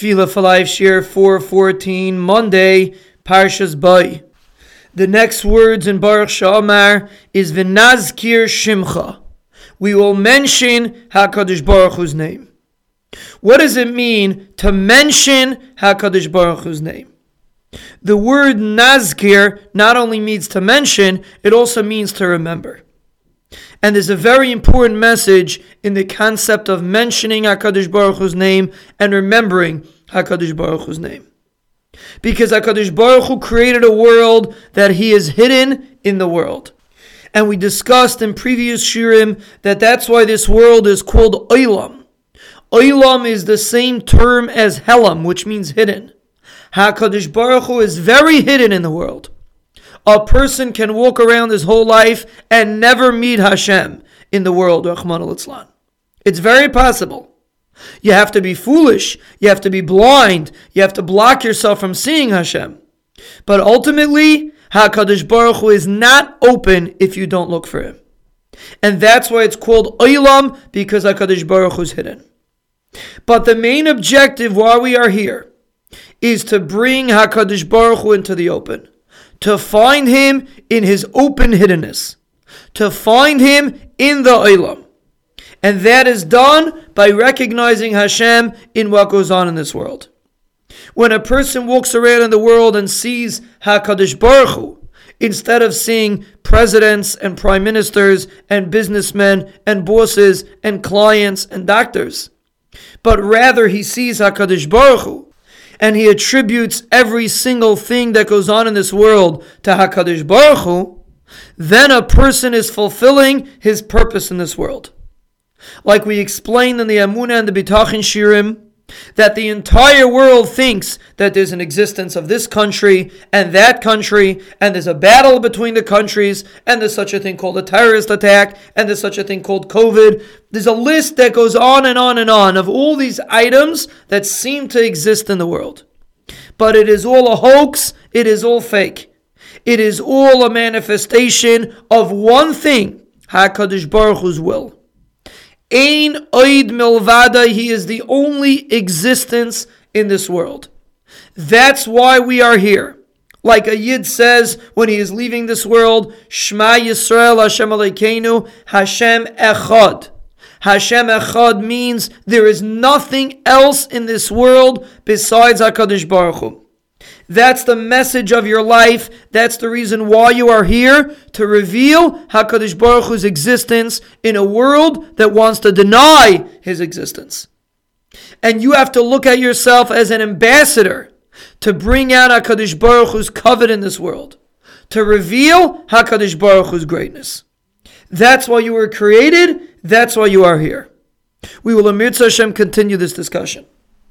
Tefillah for Life Shiur 414, Monday, Parshas Bay. The next words in Baruch She'amar is V'nazkir Shimcha. We will mention HaKadosh Baruch Hu's name. What does it mean to mention HaKadosh Baruch Hu's name? The word Nazkir not only means to mention, it also means to remember. And there's a very important message in the concept of mentioning HaKadosh Baruch Hu's name and remembering HaKadosh Baruch Hu's name. Because HaKadosh Baruch Hu created a world that He is hidden in the world. And we discussed in previous shiurim that that's why this world is called Olam. Olam is the same term as Helam, which means hidden. HaKadosh Baruch Hu is very hidden in the world a person can walk around his whole life and never meet Hashem in the world, It's very possible. You have to be foolish, you have to be blind, you have to block yourself from seeing Hashem. But ultimately, HaKadosh Baruch Hu is not open if you don't look for him. And that's why it's called Olam, because HaKadosh Baruch Hu is hidden. But the main objective why we are here is to bring HaKadosh Baruch Hu into the open to find him in his open hiddenness, to find him in the Olam. And that is done by recognizing Hashem in what goes on in this world. When a person walks around in the world and sees HaKadosh Baruch Hu, instead of seeing presidents and prime ministers and businessmen and bosses and clients and doctors, but rather he sees HaKadosh Baruch Hu, and he attributes every single thing that goes on in this world to Hakadosh Baruch Hu, then a person is fulfilling his purpose in this world. Like we explained in the Emunah and the Bitachon Shiurim, that the entire world thinks that there's an existence of this country and that country, and there's a battle between the countries, and there's such a thing called a terrorist attack, and there's such a thing called COVID. There's a list that goes on and on and on of all these items that seem to exist in the world. But it is all a hoax, it is all fake. It is all a manifestation of one thing, HaKadosh Baruch Hu's will. Ein oid milvada, he is the only existence in this world. That's why we are here. Like a Yid says when he is leaving this world, Shema Yisrael Hashem Elokeinu, Hashem Echad. Hashem Echad means there is nothing else in this world besides HaKadosh Baruch Hu. That's the message of your life. That's the reason why you are here to reveal Hakadosh Baruch Hu's existence in a world that wants to deny His existence. And you have to look at yourself as an ambassador to bring out Hakadosh Baruch Hu's kavod in this world, to reveal Hakadosh Baruch Hu's greatness. That's why you were created. That's why you are here. We will, Amir Hashem, continue this discussion.